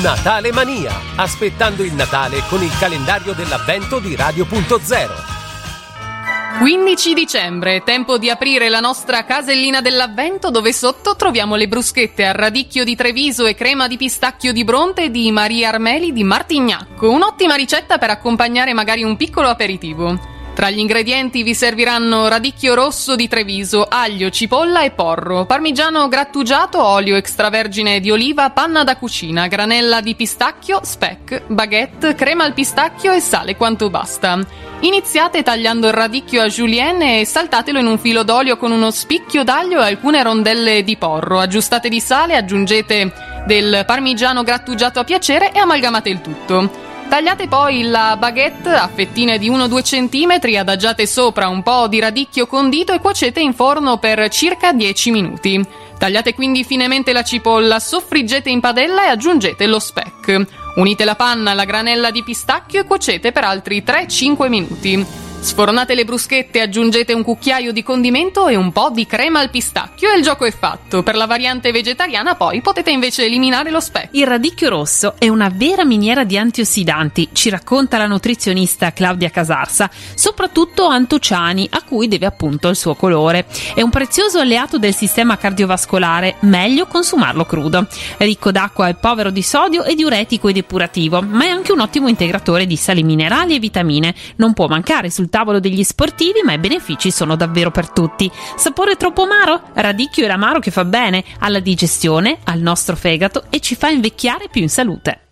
Natale Mania, aspettando il Natale con il calendario dell'avvento di Radio.0. 15 dicembre, tempo di aprire la nostra casellina dell'avvento dove sotto troviamo le bruschette a radicchio di Treviso e crema di pistacchio di Bronte di Maria Armeli di Martignacco. Un'ottima ricetta per accompagnare magari un piccolo aperitivo. Tra gli ingredienti vi serviranno radicchio rosso di Treviso, aglio, cipolla e porro, parmigiano grattugiato, olio extravergine di oliva, panna da cucina, granella di pistacchio, speck, baguette, crema al pistacchio e sale quanto basta. Iniziate tagliando il radicchio a julienne e saltatelo in un filo d'olio con uno spicchio d'aglio e alcune rondelle di porro. Aggiustate di sale, aggiungete del parmigiano grattugiato a piacere e amalgamate il tutto. Tagliate poi la baguette a fettine di 1-2 cm, adagiate sopra un po' di radicchio condito e cuocete in forno per circa 10 minuti. Tagliate quindi finemente la cipolla, soffriggete in padella e aggiungete lo speck. Unite la panna alla granella di pistacchio e cuocete per altri 3-5 minuti. Sfornate le bruschette, aggiungete un cucchiaio di condimento e un po' di crema al pistacchio e il gioco è fatto. Per la variante vegetariana poi potete invece eliminare lo speck. Il radicchio rosso è una vera miniera di antiossidanti, ci racconta la nutrizionista Claudia Casarsa, soprattutto antociani, a cui deve appunto il suo colore. È un prezioso alleato del sistema cardiovascolare, meglio consumarlo crudo. Ricco d'acqua e povero di sodio e diuretico e depurativo, ma è anche un ottimo integratore di sali minerali e vitamine. Non può mancare sul tavolo degli sportivi, ma i benefici sono davvero per tutti. Sapore troppo amaro? Radicchio e l'amaro che fa bene alla digestione, al nostro fegato e ci fa invecchiare più in salute.